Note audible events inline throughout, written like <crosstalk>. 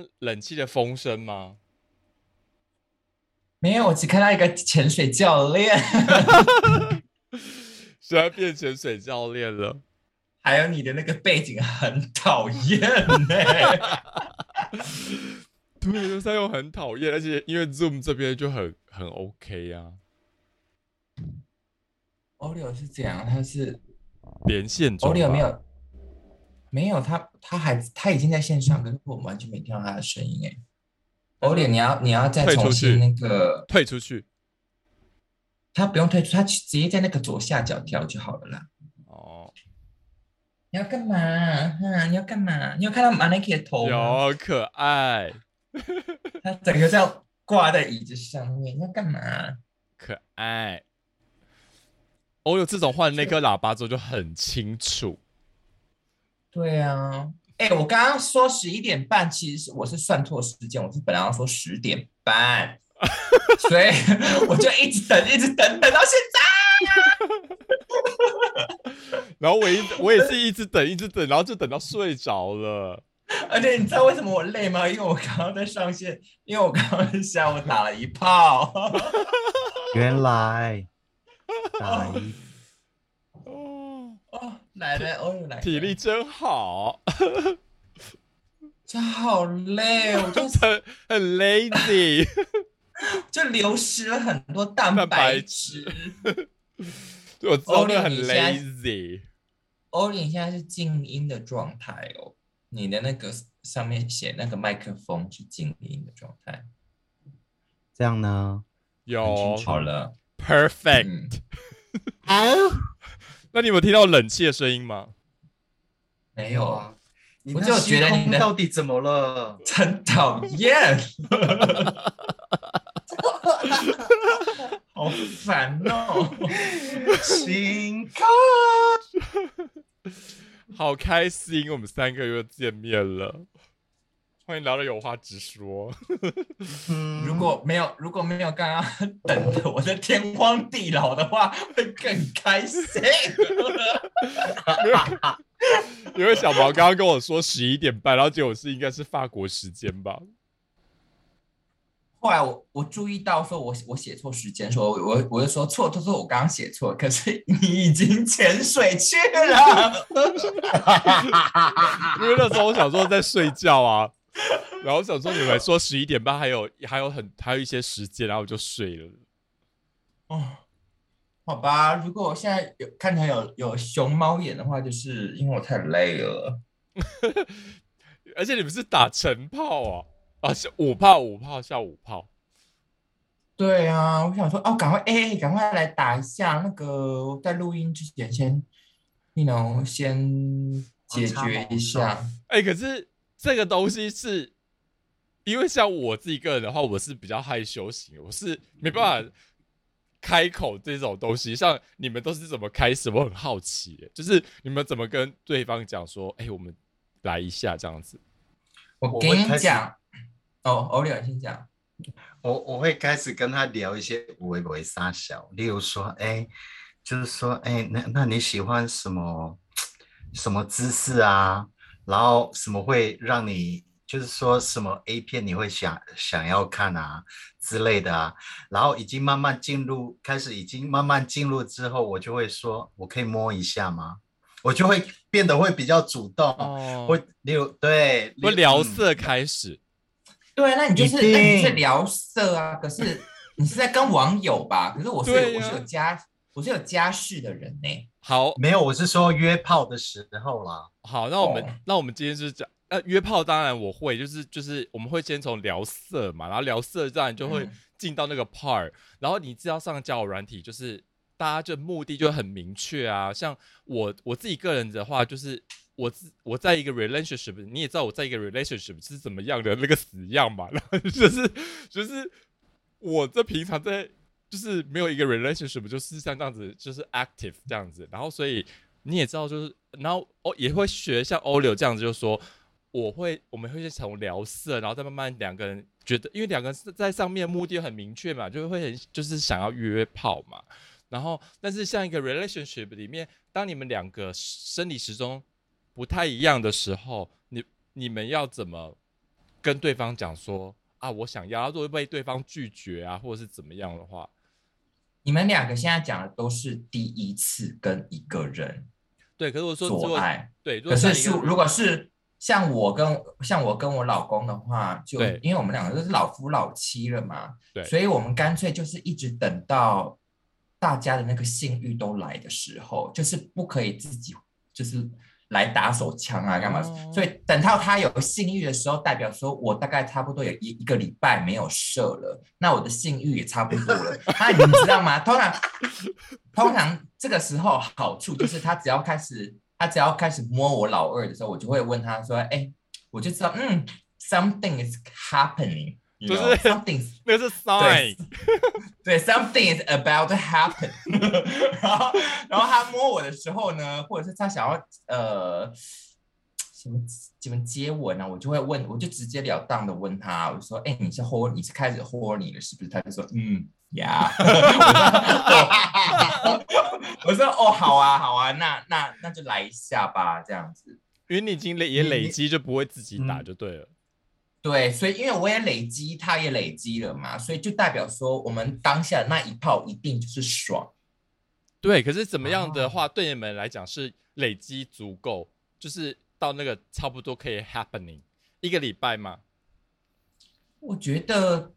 到冷气的风声吗？没有，我只看到一个潜水教练，<laughs> 现在变潜水教练了。还有你的那个背景很讨厌呢。<laughs> 对，就是他又很讨厌，而且因为 Zoom 这边就很很 OK 啊。Olio 是这样，他是连线中 Olio 没有没有他他还他已经在线上，可是我们完全没听到他的声音哎。Olio 你要你要再重新那个，退出去他不用退出，他直接在那个左下角调就好了啦。哦，你要干嘛？哈、你要干嘛？你有看到 Maneki 的头吗？有可爱他整个这样挂在椅子上面，你要干嘛？可爱。哦哟，自从换那颗喇叭之后就很清楚。对啊，哎、我刚刚说十一点半，其实是我是算错时间，我是本来要说十点半，所以 <laughs> 我就一直等，一直等，等到现在 <laughs> 然后我一我也是一直等，一直等，然后就等到睡着了。而且你知道为什么我累吗？因为我刚刚在上线，因为我刚刚下午打了一炮。<laughs> 原来打一哦，哦，来了，哦，来了，体力真好，真好累，我就 <laughs> 很很 lazy。<laughs> 就流失了很多蛋蛋白白质质。对 <laughs> 我知道那个很 lazy。欧林现在是静音的状态哦，你的那个上面写那个麦克风是静音的状态。这样呢？有好了，perfect。嗯，那你有没有听到冷气的声音吗？没有啊，，你我就觉得你到底怎么了？<laughs> 真讨厌，好烦哦。星空。好开心，我们三个又见面了。欢迎聊的有话直说。嗯如果没有如果没有刚刚等的我的天荒地老的话，会更开心。<laughs> 因为小毛刚刚跟我说十一点半，然后结果是应该是法国时间吧？后来我我注意到说我我写错时间，说我我我就说错错错，我刚刚写错，可是你已经潜水去了。<laughs> 因为那时候我想说在睡觉啊，<laughs> 然后想说你们说十一点半还有还有很还有一些时间，然后我就睡了。哦，好吧，如果我现在有看起来有有熊猫眼的话，就是因为我太累了。<laughs> 而且你们是打晨炮啊，啊是五炮五炮下午炮。对啊，我想说哦，赶快哎，赶快来打一下那个，在录音之前先，you know，先解决一下。哎、可是这个东西是，因为像我自己个人的话，我是比较害羞型，我是没办法开口这种东西。像你们都是怎么开始？我很好奇耶，就是你们怎么跟对方讲说，哎、我们来一下这样子。我跟你讲，哦，欧丽尔先讲。我我会开始跟他聊一些微微撒小，例如说，哎，就是说，哎，那那你喜欢什么什么姿势啊？然后什么会让你，就是说什么 A 片你会想想要看啊之类的啊？然后已经慢慢进入，开始已经慢慢进入之后，我就会说，我可以摸一下吗？我就会变得会比较主动，哦会例如对，例会聊色开始，对，那你就是你是聊色啊，可是你是在跟网友吧？可是我是、我是有家我是有家室的人呢、好没有，我是说约炮的时候啦。好，那我们、哦那我们今天就是讲。呃，约炮当然我会，就是就是我们会先从聊色嘛，然后聊色这样就会嗯进到那个 part，、然后你知道上交友软体就是大家就目的就很明确啊。像我我自己个人的话，就是我自我在一个 relationship，你也知道我在一个 relationship 是怎么样的那个死样嘛，然后就是就是我这平常在就是没有一个 relationship，就是像这样子，就是 active 这样子，然后所以你也知道，就是然后哦也会学像欧柳这样子，就说我会我们会先从聊色，然后再慢慢两个人觉得，因为两个人在上面目的很明确嘛，就会很就是想要约炮嘛。然后，但是像一个 relationship 里面，当你们两个生理时钟不太一样的时候，你你们要怎么跟对方讲说啊，我想要，如果被对方拒绝啊，或者是怎么样的话，你们两个现在讲的都是第一次跟一个人对，可是我说做爱，对，如可是是如果是像我跟像我跟我老公的话，就因为我们两个都是老夫老妻了嘛，对所以我们干脆就是一直等到大家的那个性欲都来的时候，就是不可以自己就是来打手枪啊干嘛，哦所以等到他有性欲的时候，代表说我大概差不多有一一个礼拜没有射了，那我的性欲也差不多了。<laughs> 那你们知道吗？通常通常这个时候好处就是他只要开始他只要开始摸我老二的时候，我就会问他说：“哎，我就知道，嗯，something is happening，you 就是 something 那个是 sign，对，something is about to happen <laughs> 然后，然后他摸我的时候呢，或者是他想要呃什么什么接吻啊，我就会问，我就直截了当的问他，我说：“哎，你是 horny，你是开始 horny 了是不是？”他就说：“嗯呀。<laughs> <laughs> 我说：“哦，好啊，好啊，那那那就来一下吧，这样子。”因为你已经累也累积，就不会自己打嗯就对了。对，所以因为我也累积，他也累积了嘛，所以就代表说，我们当下的那一炮一定就是爽。对，可是怎么样哦的话，对你们来讲是累积足够，就是到那个差不多可以 happening 一个礼拜吗？我觉得，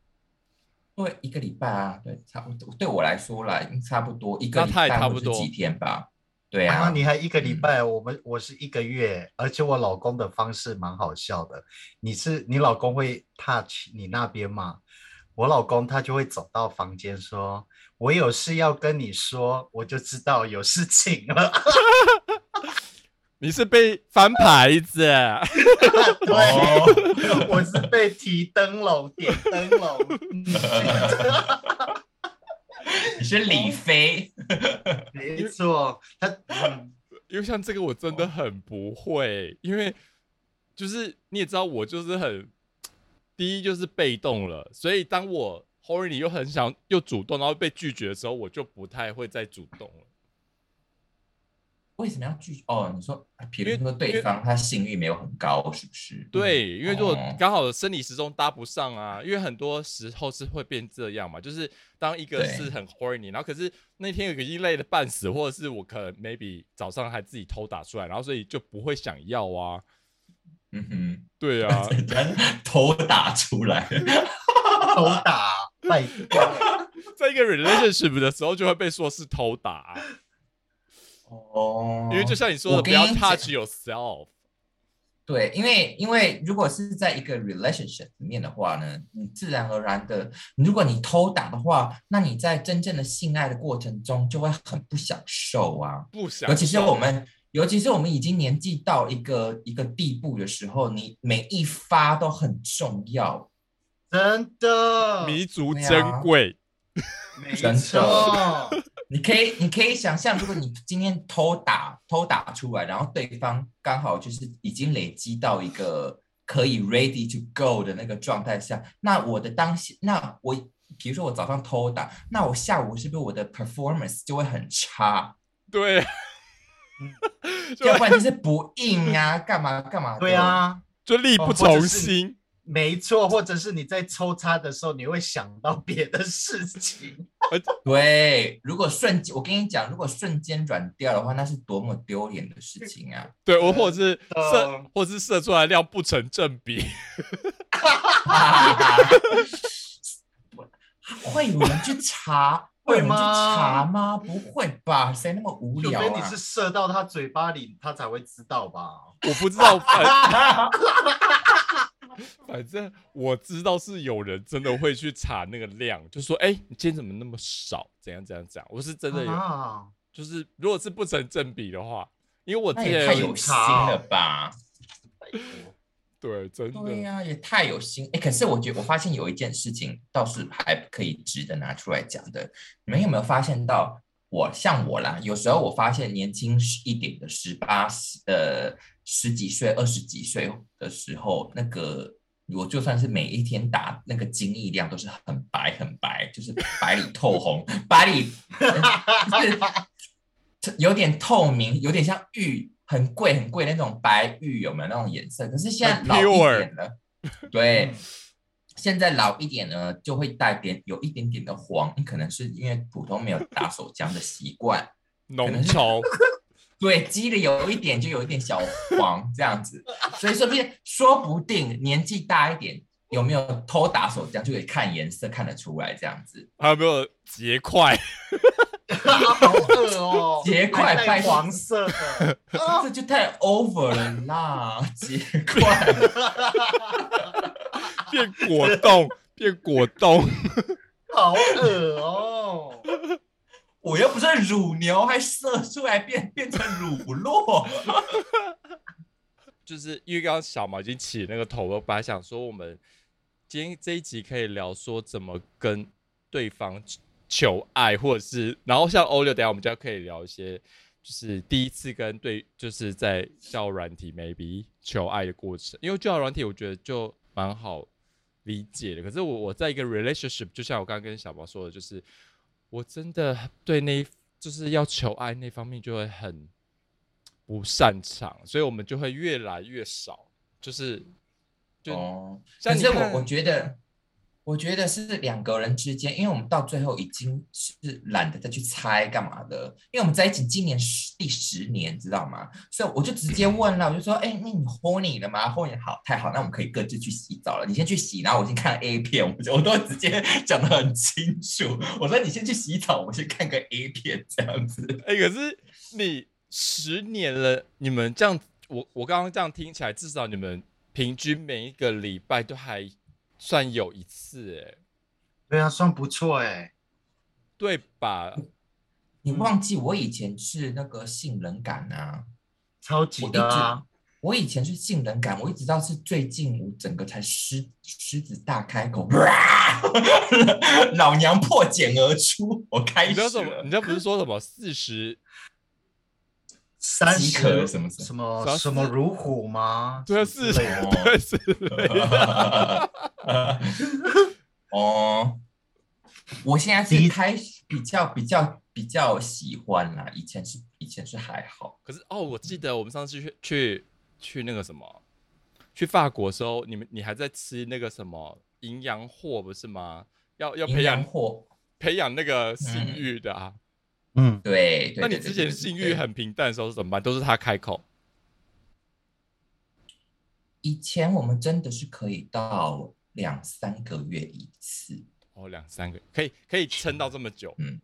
对一个礼拜啊，对，差不多。对我来说啦，差不多一个那礼他也差不多几天吧。对啊，啊，你还一个礼嗯拜，我们我是一个月，而且我老公的方式蛮好笑的。你是你老公会 touch 你那边吗？我老公他就会走到房间说：“我有事要跟你说。”我就知道有事情了。<laughs> 你是被翻牌子，<laughs> 对，哦我是被提灯笼、点灯笼。<laughs> 你是李飞，<laughs> 没错，他嗯因为像这个我真的很不会，因为就是你也知道我就是很第一就是被动了，所以当我 horny 又很想又主动，然后被拒绝的时候，我就不太会再主动了。为什么要拒绝？哦，你说，比如说对方他性欲没有很高，是不是？对，因为如果哦刚好生理时钟搭不上啊，因为很多时候是会变这样嘛，就是当一个对是很 horny，然后可是那天有个已经累得半死，或者是我可能 maybe 早上还自己偷打出来，然后所以就不会想要啊。嗯哼，对啊，<laughs> 偷打出来，<laughs> 偷打，拜托。<laughs> 在一个 relationship 的时候就会被说是偷打啊、哦，因为就像你说的，不要你 touch yourself。对，因为因为如果是在一个 relationship 里面的话呢，你自然而然的，如果你偷打的话，那你在真正的性爱的过程中就会很不享受啊。不想，尤其是我们，尤其是我们已经年纪到一个一个地步的时候，你每一发都很重要。真的，弥足珍贵。没真的错，你可以，你可以想象，如果你今天偷打偷打出来，然后对方刚好就是已经累积到一个可以 ready to go 的那个状态下，那我的当下，那我比如说我早上偷打，那我下午是不是我的 performance 就会很差？对，<laughs> 要不然就是不硬啊，干嘛干嘛？对，啊，就力不从是心。没错，或者是你在抽插的时候，你会想到别的事情。<laughs> 对，如果瞬间，我跟你讲，如果瞬间软掉的话，那是多么丢脸的事情啊！对，我或者是射的，或者是射出来的量不成正比。<laughs> 会有人去查？<laughs> 会有人去吗查吗？不会吧？谁那么无聊啊除非你是？射到他嘴巴里，他才会知道吧？我不知道，反 <laughs> 反正我知道是有人真的会去查那个量，就说：“哎、你今天怎么那么少？怎样怎样怎样？”我是真的有，啊，就是如果是不成正比的话，因为我之前太有心了吧？<laughs> 对真的对呀、也太有心。哎，可是我觉得我发现有一件事情倒是还可以值得拿出来讲的。你们有没有发现到我像我啦？有时候我发现年轻一点的十八十呃十几岁、二十几岁的时候，那个我就算是每一天打那个精液量都是很白很白，就是白里透红，<laughs> 白里呃就是 <laughs> 有点透明，有点像玉，很贵很贵那种白玉，有没有那种颜色？可是现在老一点了。对，<laughs> 现在老一点呢，就会带点有一点点的黄，可能是因为普通没有打手枪的习惯，浓稠，对，积的有一点就有一点小黄这样子，所以说不定说不定年纪大一点有没有偷打手枪就可以看颜色看得出来这样子。还有没有结块？好饿哦，结块还带黄色的，<laughs> 这就太 over 了啦，结块。<laughs> 变果冻，变果冻。好恶哦。我又不是乳牛，还射出来变变成乳酪。<laughs> 就是因为刚刚小毛已经起那个头了，我本来想说我们今天这一集可以聊说怎么跟对方求爱，或者是然后像欧六，等下我们就可以聊一些就是第一次跟对就是在交友软体 maybe 求爱的过程，因为交友软体我觉得就蛮好理解的。可是我我在一个 relationship，就像我刚刚跟小毛说的，就是我真的对那一就是要求爱那方面就会很不擅长，所以我们就会越来越少，就是就、哦，像你看可是我我觉得，我觉得是两个人之间，因为我们到最后已经是懒得再去猜干嘛的，因为我们在一起今年十第十年，知道吗？所以我就直接问了，我就说，哎、那你 horny 了吗？horny 好，太好，那我们可以各自去洗澡了。你先去洗，然后我已经看 A 片，我我都直接讲的很清楚。我说你先去洗澡，我先看个 A 片这样子。哎、可是你十年了，你们这样，我我刚刚这样听起来，至少你们平均每一个礼拜都还算有一次，哎，对啊，算不错哎。对吧？你忘记我以前是那个性冷感啊？超级的啊，我以前是性冷感，我一直到是最近我整个才狮狮子大开口，<laughs> 老娘破茧而出，我开始你知道什么？你。知道不是说什么四十？三十什么什什么什么什么如虎吗？对四十对是类的。<laughs> <laughs> 哦，我现在是开始比较比较比较喜欢啦，以前是以前是还好。可是哦，我记得我们上次去去去那个什么，去法国的时候，你们你还在吃那个什么营养货不是吗？要要培养培养那个性嗯欲的啊。嗯，对对。那你之前性欲，很平淡的时候是怎么办？都是他开口。以前我们真的是可以到两三个月一次，哦，两三个可以可以撑到这么久。嗯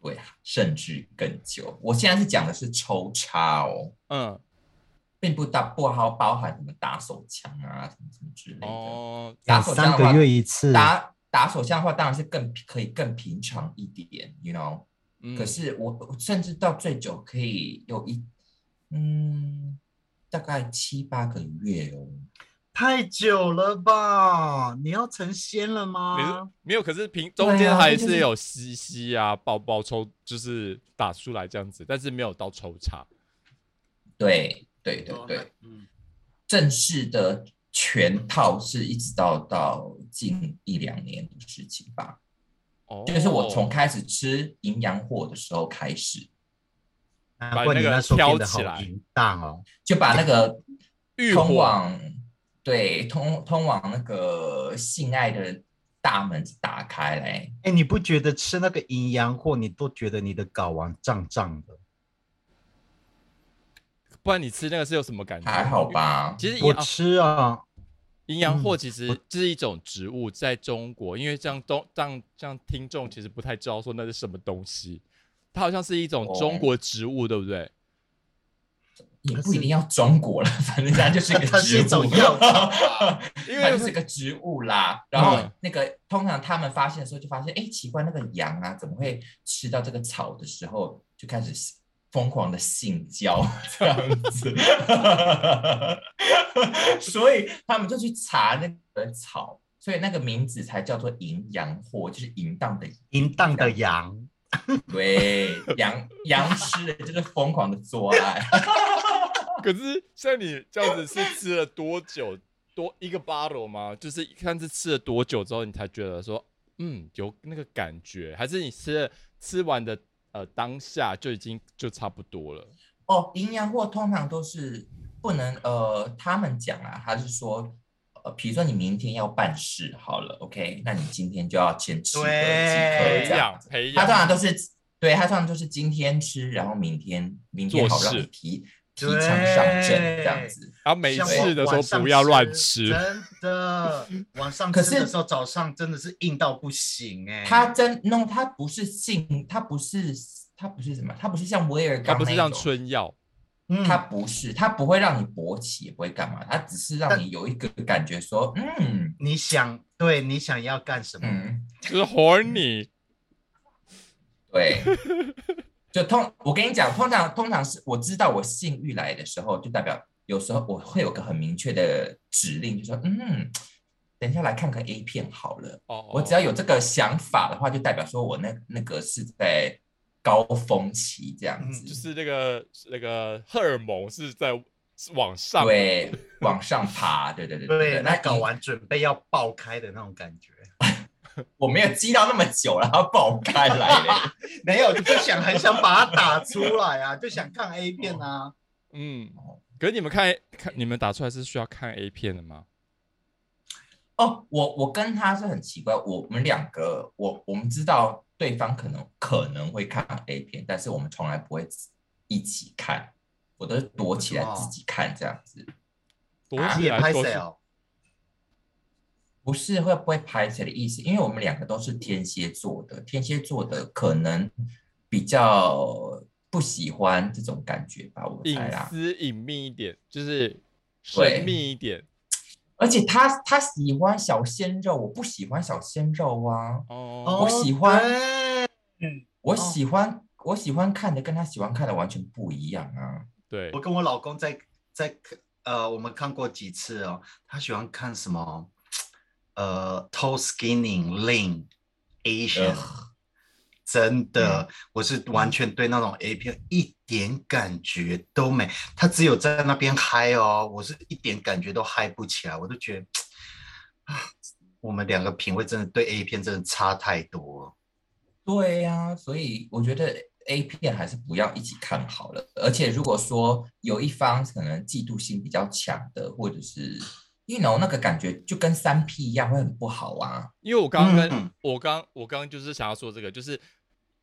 对啊，甚至更久。我现在是讲的是抽插哦。嗯，并不大不好包含什么打手枪啊什么什么之类的。哦，打手枪的话，月一次，打打手枪的话，当然是更可以更平常一点，you know、嗯可是我我甚至到最久可以有一嗯大概七八个月哦。太久了吧？你要成仙了吗？没有，可是平中间还是是有吸吸啊、抱抱抽，就是打出来这样子，但是没有到抽插。对对对哦对，，嗯，正式的全套是一直到到近一两年的事情吧。哦，就是我从开始吃营养货的时候开始，把那个挑起来大哦。就把那个 <laughs> 通往对通通往那个性爱的大门打开来。哎，你不觉得吃那个营养货，你都觉得你的睾丸胀胀的？不然你吃那个是有什么感觉？还好。吧？我其实我吃啊，营养货嗯其实是一种植物，在中国，因为这样东这样这样听众其实不太知道说那是什么东西，它好像是一种中哦国植物，对不对？也不一定要中国了，<laughs> 反正它就是一个 <laughs> 植物，种药它 <laughs> 就是为个植物啦。然后嗯那个通常他们发现的时候，就发现哎，奇怪，那个羊啊，怎么会吃到这个草的时候就开始疯狂的性交这样子？所以他们就去查那个草，所以那个名字才叫做淫羊藿，就是淫荡的淫荡的羊。对，羊羊吃的就是疯狂的做爱。可是像你这样子是吃了多久多一个 bottle 吗？就是看是吃了多久之后，你才觉得说，嗯，有那个感觉，还是你吃了吃完的呃当下就已经就差不多了？哦，营养货通常都是不能呃，他们讲啊，他是说呃，比如说你明天要办事好了，OK，那你今天就要先吃个几颗培这样子。养培养，他通常都是对他通常都是今天吃，然后明天明天做好让你提提枪上阵这样子。然后没像事的时候不要乱吃，真的，晚上可是吃的时候，早上真的是硬到不行哎、他真 no，他不是性，他不是他不是什么，他不是像威尔它刚不是像春药，嗯。它不是，它不会让你勃起，也不会干嘛，它只是让你有一个感觉说，嗯。你想对你想要干什么？嗯，就是 horny，对，<laughs> 就通我跟你讲，通常通常是我知道我性欲来的时候，就代表有时候我会有个很明确的指令，就说，嗯，等一下来看看 A 片好了。哦，我只要有这个想法的话，就代表说我那那个是在高峰期这样嗯子，就是那个那个荷尔蒙是在往上，对往上爬，对对对对，那那搞完准备要爆开的那种感觉。<laughs> <laughs> 我没有积到那么久，然后爆开来了。没有，就想很想把它打出来啊，就想看 <laughs> A 片啊。嗯，可是你们看看你们打出来是需要看 A 片的吗？哦，我我跟他是很奇怪，我们两个，我我们知道对方可能可能会看 A 片，但是我们从来不会一起看，我都是躲起来自己看这样子。躲啊起来都是谁哦？不是会不会拍谁的意思，因为我们两个都是天蝎座的，天蝎座的可能比较不喜欢这种感觉吧，我隐猜啦。私隐秘一点，就是对神秘一点而且他他喜欢小鲜肉，我不喜欢小鲜肉啊。哦。我喜欢对我喜欢、我喜欢看的跟他喜欢看的完全不一样啊。对我，跟我老公在在呃，我们看过几次哦。他喜欢看什么？呃，toe skinning lean Asian，、真的，我是完全对那种 A 片一点感觉都没。他只有在那边嗨哦，我是一点感觉都嗨不起来，我都觉得啊，我们两个品味真的对 A 片真的差太多了。对呀、所以我觉得 A 片还是不要一起看好了。而且如果说有一方可能嫉妒心比较强的，或者是 you know 那个感觉就跟三 P 一样，会很不好啊。因为我刚刚跟、嗯我刚我刚刚就是想要说这个，就是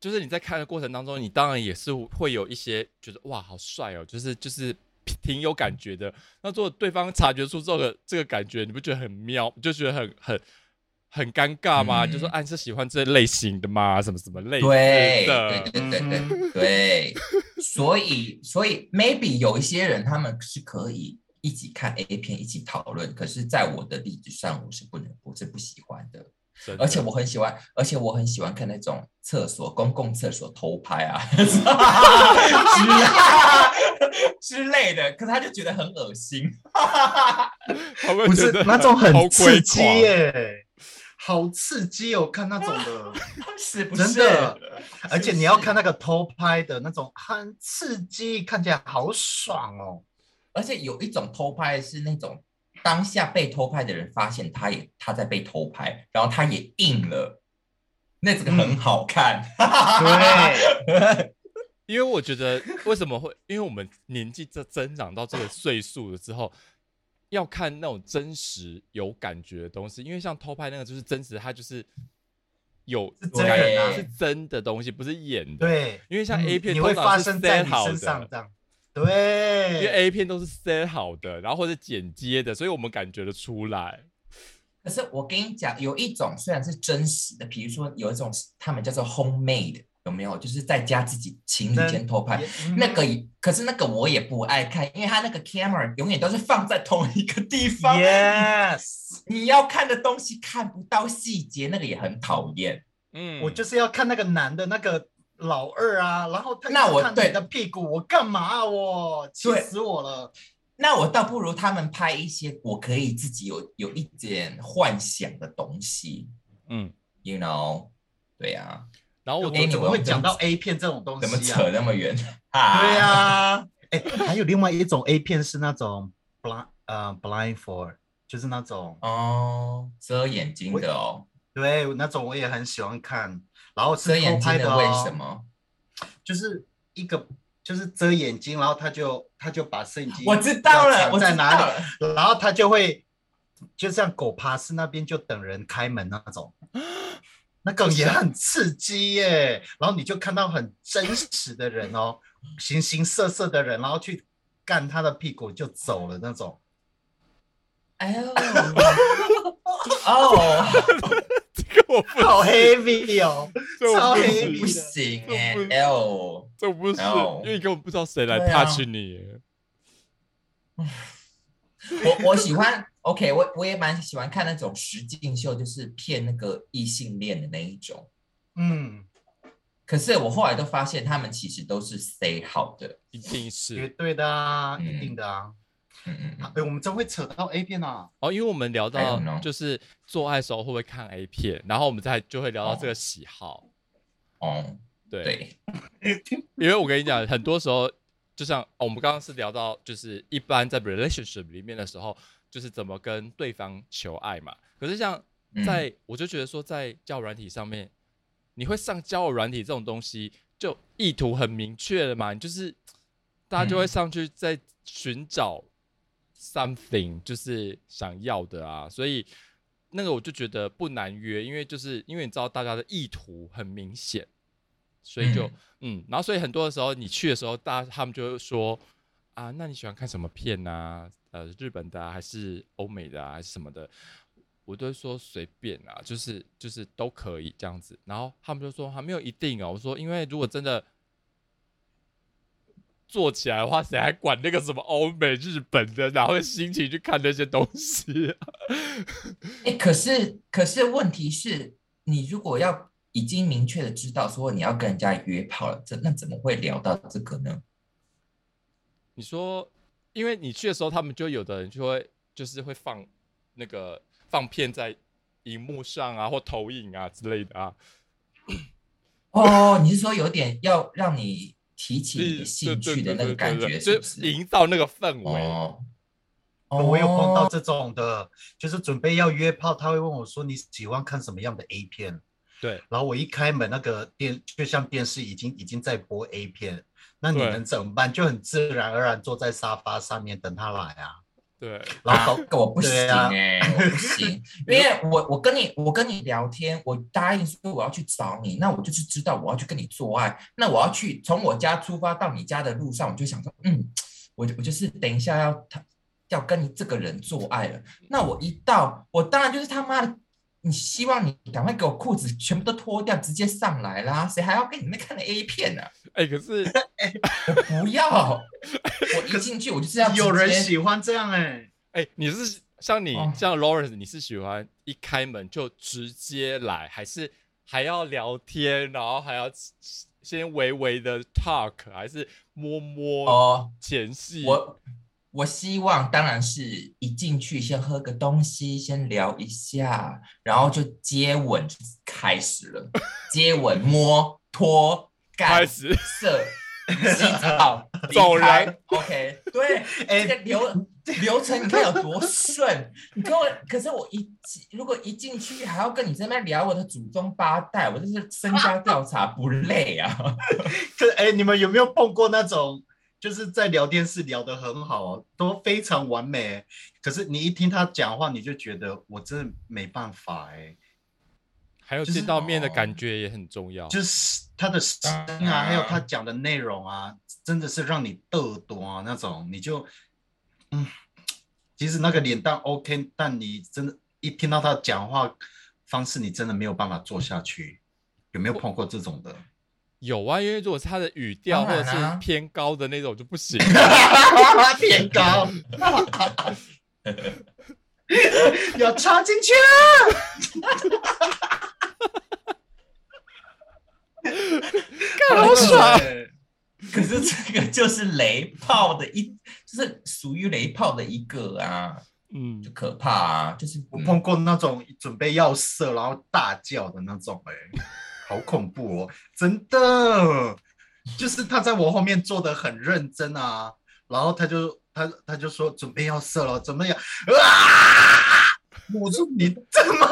就是你在看的过程当中，你当然也是会有一些觉得哇好帅哦，就是就是挺有感觉的。那如果对方察觉出这个这个感觉，你不觉得很妙，就觉得很很很尴尬吗？嗯就说啊，你是喜欢这类型的吗？什么什么类型对的对？对对对嗯对对，所以所以 maybe 有一些人他们是可以一起看 A 片，一起讨论，可是在我的例子上，我是不能，我是不喜欢的。的而且我很喜欢，而且我很喜欢看那种厕所、公共厕所偷拍啊 <laughs> 之之类的，可是他就觉得很恶心。不是那种很刺激狂耶，好刺激哦！看那种的，<laughs> 是不是？真的而且你要看那，那个偷拍的那种，很刺激，看起来好爽哦。而且有一种偷拍是那种当下被偷拍的人发现他也他在被偷拍，然后他也硬了，那这个很好看。对，<laughs> 因为我觉得为什么会，因为我们年纪在增长到这个岁数了之后，要看那种真实有感觉的东西。因为像偷拍那个就是真实，它就是有是真感人啊是真的东西，不是演的。，对，因为像嗯 A 片你会通常是发生在 set 好你身上的这样。因为，A 片都是 set 好的，然后或者剪接的，所以我们感觉得出来。可是我跟你讲，有一种虽然是真实的，比如说有一种是他们叫做 homemade，有没有？就是在家自己情侣间偷拍，嗯那个也，可是那个我也不爱看，因为他那个 camera 永远都是放在同一个地方 Yes，你要看的东西看不到细节，那个也很讨厌。嗯，我就是要看那个男的那个老二啊，然后他那我对看你的屁股，我干嘛啊我？气死我了！那我倒不如他们拍一些我可以自己有有一点幻想的东西嗯，，you know？对呀、然后我我哎怎么会讲到 A 片这种东西怎么？扯那么远 <laughs> 啊？对呀、哎、还有另外一种 A 片是那种 blind 呃 blindfold，就是那种哦，遮眼睛的哦，对那种我也很喜欢看，然后是遮偷眼睛的为什么？就是一个就是遮眼睛，然后他就他就把摄影机我知道了，我在哪里，然后他就会就像狗爬式那边就等人开门那种，<gasps> 那个也很刺激耶。然后你就看到很真实的人哦，形形色色的人，然后去干他的屁股就走了那种。哎呦，<laughs> 哦，这个我不好行 heavy 哦，这我超不 heavy 不行，行哎这不，L，这不是，No 因为你根本不知道谁来对啊 touch 你。我我喜欢，OK，我我也蛮喜欢看那种实境秀，就是骗那个异性恋的那一种。嗯，可是我后来都发现，他们其实都是 say 好的。一定绝是对的啊，嗯一定的啊。嗯嗯嗯，哎，我们真会扯到 A 片啊。哦，因为我们聊到就是做爱的时候会不会看 A 片，然后我们再就会聊到这哦。个喜好。哦，对，对，<laughs> 因为我跟你讲，很多时候就像、哦我们刚刚是聊到，就是一般在 relationship 里面的时候，就是怎么跟对方求爱嘛。可是像嗯。在，我就觉得说，在交友软体上面，你会上交友软体这种东西，就意图很明确的嘛，你就是大家就会嗯。上去在寻找 something，就是想要的啊，所以那个我就觉得不难约，因为就是因为你知道大家的意图很明显，所以就嗯嗯然后所以很多的时候你去的时候，大家他们就会说啊，那你喜欢看什么片啊？呃，日本的、啊、还是欧美的啊，还是什么的？我都会说随便啊，就是就是都可以这样子。然后他们就说还没有一定哦。我说因为如果真的做起来的话，谁还管那个什么欧美、日本的？哪会心情去看那些东西、啊？<laughs> 哎，可是可是问题是，你如果要已经明确的知道说你要跟人家约炮了，这那怎么会聊到这个呢？你说，因为你去的时候，他们就有的人就会就是会放那个放片在荧幕上啊，或投影啊之类的啊。哦，你是说有点要让你提起你的兴趣的那个感觉，就是？营造那个氛围。哦，我有碰到哦这种的，就是准备要约炮，他会问我说你喜欢看什么样的 A 片？对，然后我一开门，那个电就像电视已经已经在播 A 片，那你能怎么办？就很自然而然坐在沙发上面等他来啊。对，然后跟，我不行对啊哎、我不行，因为我我跟你我跟你聊天，我答应说我要去找你，那我就是知道我要去跟你做爱，那我要去从我家出发到你家的路上，我就想说，嗯，我就我就是等一下要他要跟你这个人做爱了，那我一到，我当然就是他妈的。你希望你赶快给我裤子全部都脱掉，直接上来啦！谁还要跟你那看的 A 片呢、哎、可是 <laughs> 我不要，<laughs> 我一进去我就是要有人喜欢这样哎、哎、你是像你、哦像 Lawrence，你是喜欢一开门就直接来，还是还要聊天，然后还要先微微的 talk，还是摸摸哦。前戏？我我希望当然是一进去先喝个东西，先聊一下，然后就接吻就开始了，<laughs> 接吻、摸、脱、干、开始射、洗澡、<laughs> 走人。OK，对，哎这个流流程你看有多顺。你跟我，可是我一如果一进去还要跟你在那边聊我的祖宗八代，我这是身家调查不累啊。<laughs> 可哎、你们有没有碰过那种，就是在聊天室聊得很好哦，都非常完美，可是你一听他讲话，你就觉得我真的没办法哎，还有就是见到面的哦感觉也很重要。就是他的声音啊，还有他讲的内容啊，真的是让你嘚多啊那种，你就嗯，其实那个脸蛋 OK，但你真的，一听到他讲话方式，你真的没有办法做下去。有没有碰过这种的？有啊，因为如果是他的语调或者是偏高的那种就不行。<laughs> 偏高，<laughs> 要插进去 <laughs> 了。好爽对可是这个就是雷炮的一，就是属于雷炮的一个啊，嗯就，可怕啊，就是我碰过那种准备要射然后大叫的那种、哎，好恐怖哦！真的，就是他在我后面做的很认真啊，然后他就他他就说准备要射了，怎么样？啊！我说你怎么？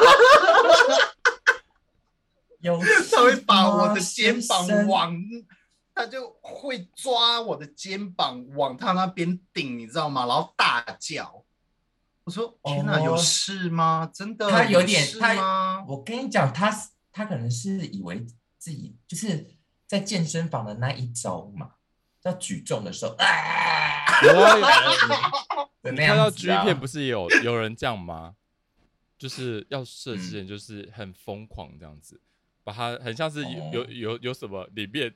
有他会把我的肩膀往，他就会抓我的肩膀往他那边顶，你知道吗？然后大叫。我说天哪，哦有事吗？真的？他有点事他吗？我跟你讲，他是他可能是以为自己就是在健身房的那一周嘛，要举重的时候，啊，<laughs> 有啊有的那你看到样 G 片不是也有有人这样吗？就是要射之前就是很疯狂这样子，把它很像是有有哦有有什么里面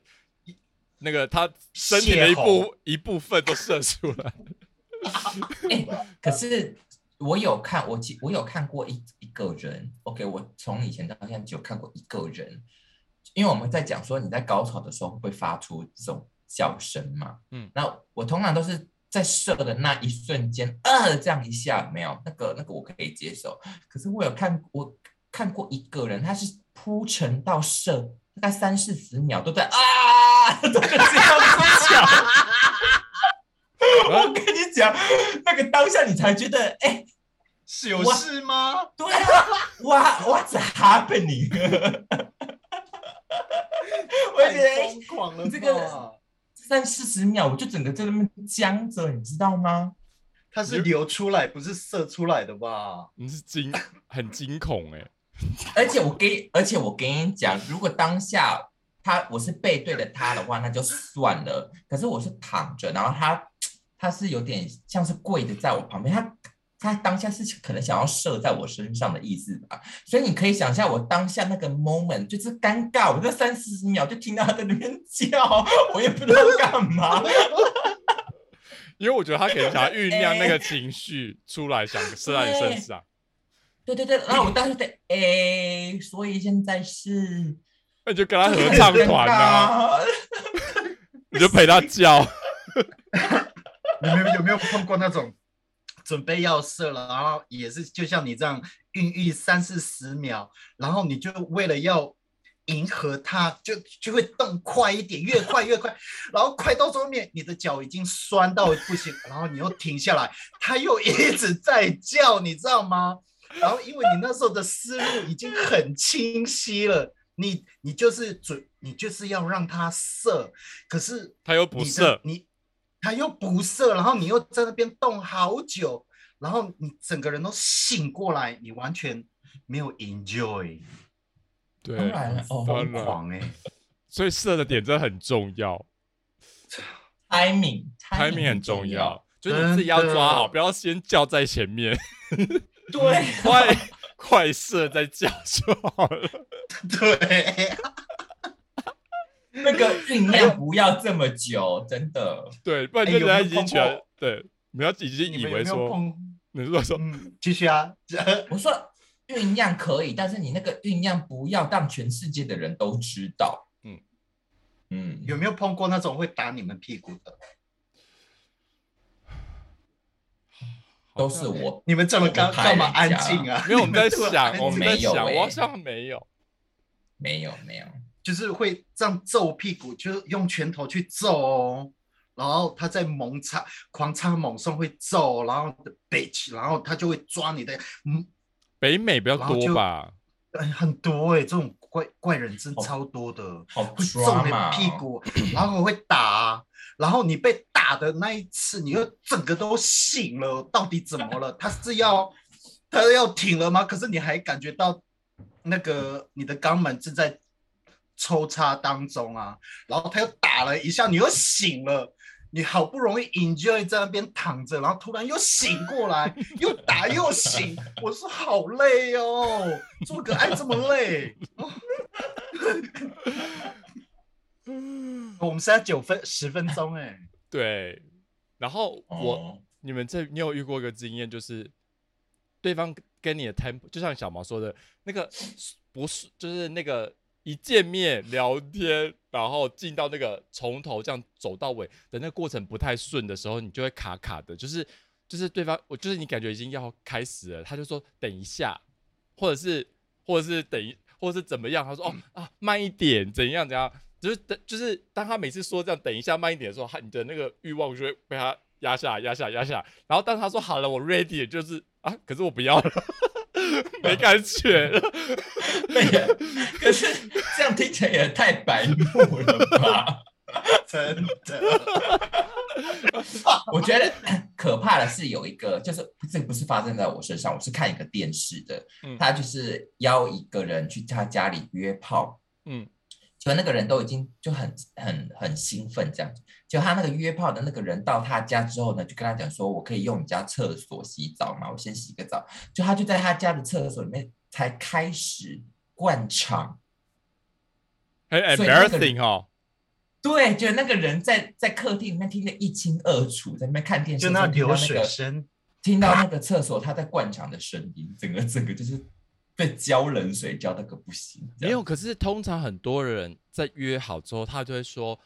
那个他身体的一部一部分都射出来。<laughs> 哎、可是我有看，我记我有看过一一个人，OK，我从以前到现在只有看过一个人，因为我们在讲说你在高潮的时候会不会发出这种叫声嘛，嗯。那我通常都是在射的那一瞬间，呃，这样一下没有那个那个我可以接受，可是我有看我看过一个人，他是铺陈到射大概三四十秒都在啊，<laughs> 都在这样子讲。<laughs> 我跟你讲，那个当下你才觉得，哎、是有事吗？对啊，<laughs> 哇，What's happening？<laughs> 我觉得太哎疯狂了吧，这个三四十秒，我就整个在那边僵着，你知道吗？它是流出来，不是射出来的吧？你是惊很惊恐哎、而且我给，而且我跟你讲，如果当下他我是背对着他的话，那就算了。可是我是躺着，然后他他是有点像是跪的在我旁边，他他当下是可能想要射在我身上的意思吧。所以你可以想象我当下那个 moment 就是尴尬，我那三四十秒就听到他在那边叫，我也不知道干嘛。<laughs> 因为我觉得他可能想要酝酿那个情绪出来，想射在你身上。对对对，然后我当时在哎，所以现在是那你就跟他合唱团啊，啊。<laughs> 你就陪他叫。<laughs> 你们有没有碰过那种准备要射了，然后也是就像你这样孕育三四十秒，然后你就为了要迎合他，就就会动快一点，越快越快，然后快到后面你的脚已经酸到不行，然后你又停下来，他又一直在叫，你知道吗？然后因为你那时候的思路已经很清晰了。你你就是准，你就是要让他射，可是他又不射，你他又不射，然后你又在那边动好久，然后你整个人都醒过来，你完全没有 enjoy，对，当然了哦。疯当然，狂哎、所以射的点真的很重要。Timing，timing 很重要。就是你自己要抓好，不要先叫在前面，对，<laughs> 快快射再叫就好了。<laughs> 对，<laughs> 那个酝酿不要这么久，真的。对，不然哎就人家有没有碰已经觉得过，对，你要已经以你们有没有为说，碰？你说说嗯，继续啊，<laughs> 我说酝酿可以，但是你那个酝酿不要让全世界的人都知道。嗯嗯，有没有碰过那种会打你们屁股的？都是我你们这么干我不拍干嘛安静啊？没有，我们在想，<laughs> 我们在想，没有欸我好像没有。没有没有，就是会这样揍屁股，就是用拳头去揍哦。然后他在猛插、狂插猛送会揍，然后的 bitch，然后他就会抓你的，嗯，北美比较多吧？嗯很多哎、这种怪怪人真超多的，好会揍你哦屁股，然后会打，然后你被打的那一次，你又整个都醒了，到底怎么了？他是要他要停了吗？可是你还感觉到那个你的肛门正在抽插当中啊，然后他又打了一下，你又醒了。你好不容易 enjoy 在那边躺着，然后突然又醒过来，又打又醒，我说好累哦，做个爱这么累。<laughs> 我们现在九分十分钟哎，<laughs> 对。然后我，哦你们这，你有遇过一个经验，就是对方跟你的 tempo，就像小毛说的，那个不是，就是那个一见面聊天，然后进到那个从头这样走到尾的那个过程不太顺的时候，你就会卡卡的，就是就是对方，我就是你感觉已经要开始了，他就说等一下，或者是或者是等一，或者是怎么样，他说哦啊慢一点，怎样怎样，就是等就是当他每次说这样等一下慢一点的时候，他你的那个欲望就会被他压下来压下来压下来，然后当他说好了我 ready，就是啊可是我不要了，<laughs> 没感觉了。<laughs> 对呀，可是这样听起来也太白目了吧？<laughs> 真的。我觉得可怕的是有一个，就是这个不是发生在我身上，我是看一个电视的，嗯他就是邀一个人去他家里约炮，嗯，就那个人都已经就很很很兴奋这样子，结果他那个约炮的那个人到他家之后呢，就跟他讲说，我可以用你家厕所洗澡吗？我先洗个澡，就他就在他家的厕所里面才开始灌肠。很所以那个 embarrassing 哦。对，就那个人在在客厅里面听得一清二楚，在那边看电视就那流水那个声，听到那个厕所他在灌肠的声音，整个整个就是被浇冷水浇那个不行。没有，可是通常很多人在约好之后，他就会说：“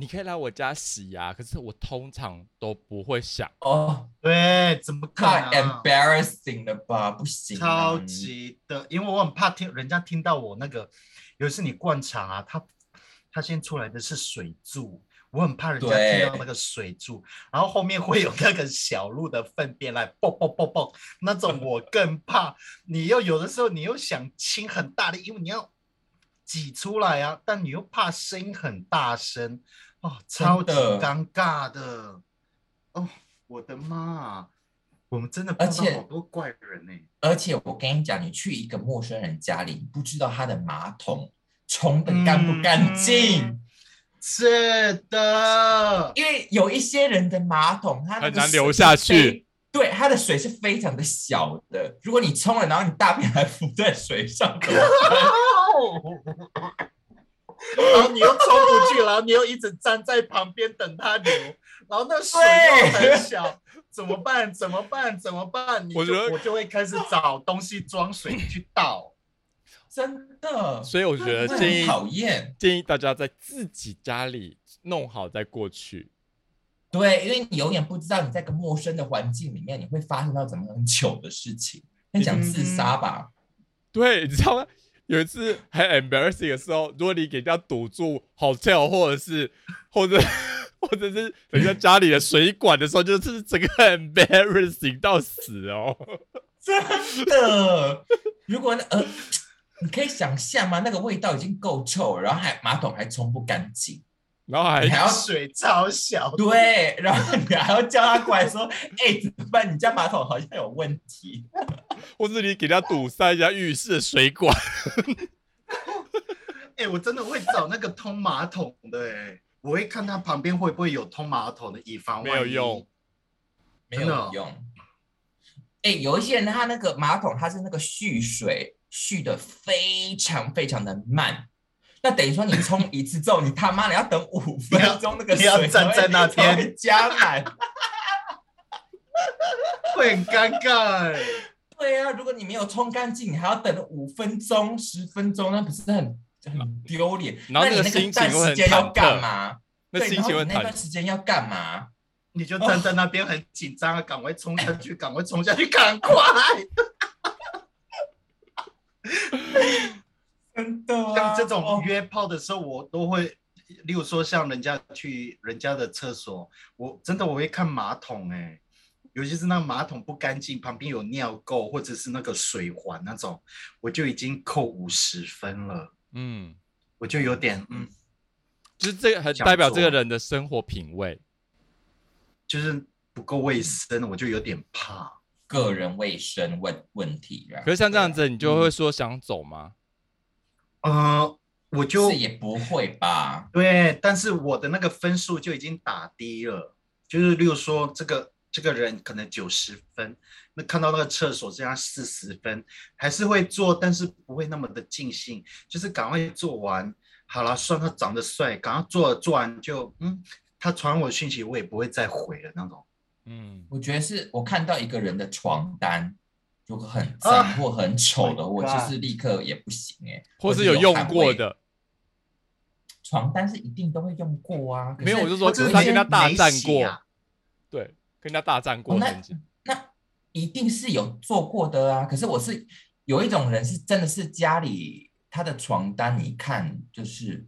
你可以来我家洗呀、可是我通常都不会想，哦，对，怎么可太能？embarrassing 了吧？不行、啊，超级的，因为我很怕听人家听到我那个，有一次你灌肠啊，他他先出来的是水柱，我很怕人家听到那个水柱，然后后面会有那个小鹿的粪便来啵啵啵啵，那种我更怕。你又有的时候你又想清很大的，因为你要挤出来啊，但你又怕声音很大声，哦，超级尴尬的。哦，我的妈啊！我们真的碰到而且好多怪人呢、而且我跟你讲，你去一个陌生人家里，你不知道他的马桶冲的干不干净。嗯是的，因为有一些人的马桶，它很难流下去，对，它的水是非常的小的。如果你冲了，然后你大便还浮在水上，<laughs> <laughs> <laughs> 然后你又冲不去，然后你又一直站在旁边等它流，然后那水又很小，怎么办？怎么办？怎么办？你就我觉得我就会开始找东西装水去倒。真的，所以我觉得会建议讨厌。建议大家在自己家里弄好再过去。对，因为你永远不知道你在一个陌生的环境里面，你会发生到怎么很糗的事情。你想自杀吧？对，你知道吗？有一次很 embarrassing 的时候，如果你给人家堵住 hotel 或者是 <laughs> 或者 <laughs> 或者是人家家里的水管的时候，就是整个 embarrassing 到死哦。真的，如果呃，你可以想象吗？那个味道已经够臭，然后还马桶还冲不干净。然后还你还要水超小，对，然后你还要叫他过来说：“哎、怎么办？你家马桶好像有问题。<laughs> 或是你给他堵塞一下浴室的水管，<laughs> 哎、我真的会找那个通马桶的哎、我会看它旁边会不会有通马桶的，以防没有用。”没有用。哎、有一些人他那个马桶他是那个蓄水蓄的非常非常的慢，那等于说你冲一次之后，你他妈的要等五分钟，那个你要水站在那边加满。<laughs> 会很尴尬哎、对啊，如果你没有冲干净，你还要等五分钟、十分钟，那不是很很丢脸？然后那你那段心情会很时间要干嘛？那对，心情会那段时间要干嘛？你就站在那边很紧张啊，赶快冲下去，赶快冲下去，赶快！<laughs> 真的啊像这种哦约炮的时候，我都会，例如说像人家去人家的厕所，我真的我会看马桶哎、尤其是那个马桶不干净，旁边有尿垢或者是那个水环那种，我就已经扣五十分了，嗯，我就有点嗯，就是这个很代表这个人的生活品味。就是不够卫生，我就有点怕。个人卫生问问题啊。可是像这样子，你就会说想走吗？呃，我就也不会吧？对，但是我的那个分数就已经打低了，就是例如说这个这个人可能九十分，那看到那个厕所这样四十分，还是会做，但是不会那么的尽兴，就是赶快做完，好了，算他长得帅，赶快做做完就嗯，他传我讯息我也不会再回了那种。嗯，我觉得是我看到一个人的床单如果很啊脏或很丑的我就是立刻也不行哎。或是有用过的，床单是一定都会用过啊。可没有，我就说或者就是跟他大没战过，对，跟他大战过哦那。那一定是有做过的啊。可是我是有一种人是真的是家里他的床单，你一看就是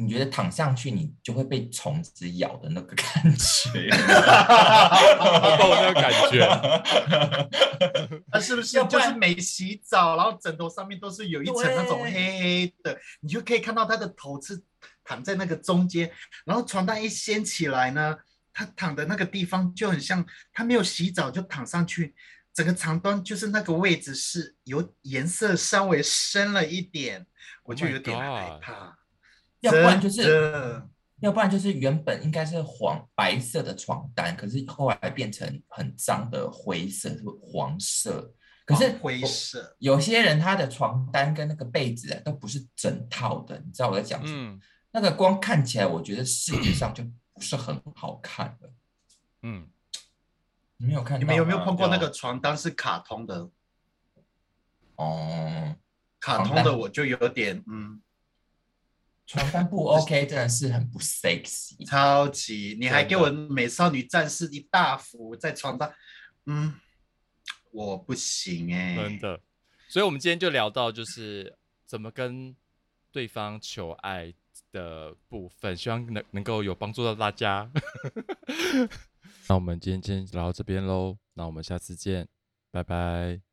你觉得躺上去你就会被虫子咬的那个感觉。<laughs> 我懂那个感觉。他 <laughs> 是不是就是没洗澡，然后枕头上面都是有一层那种对黑黑的，你就可以看到他的头是躺在那个中间，然后床单一掀起来呢，他躺的那个地方就很像他没有洗澡就躺上去，整个床单就是那个位置是有颜色稍微深了一点，我就 Oh 有点害怕。要不然就是，要不然就是原本应该是黄白色的床单，可是后来变成很脏的灰色或黄色。可是灰色，有些人他的床单跟那个被子啊都不是整套的，你知道我在讲什么？嗯那个光看起来，我觉得视觉上就不是很好看了。嗯，你没有看？你们有没有碰过那个床单是卡通的？哦，卡通的我就有点嗯，床单不 OK，真的是很不 sexy。超级，你还给我美少女战士一大幅在床单，嗯，我不行哎、真的。所以，我们今天就聊到就是怎么跟对方求爱的部分，希望能能够有帮助到大家。<laughs> 那我们今天先聊到这边喽，那我们下次见，拜拜。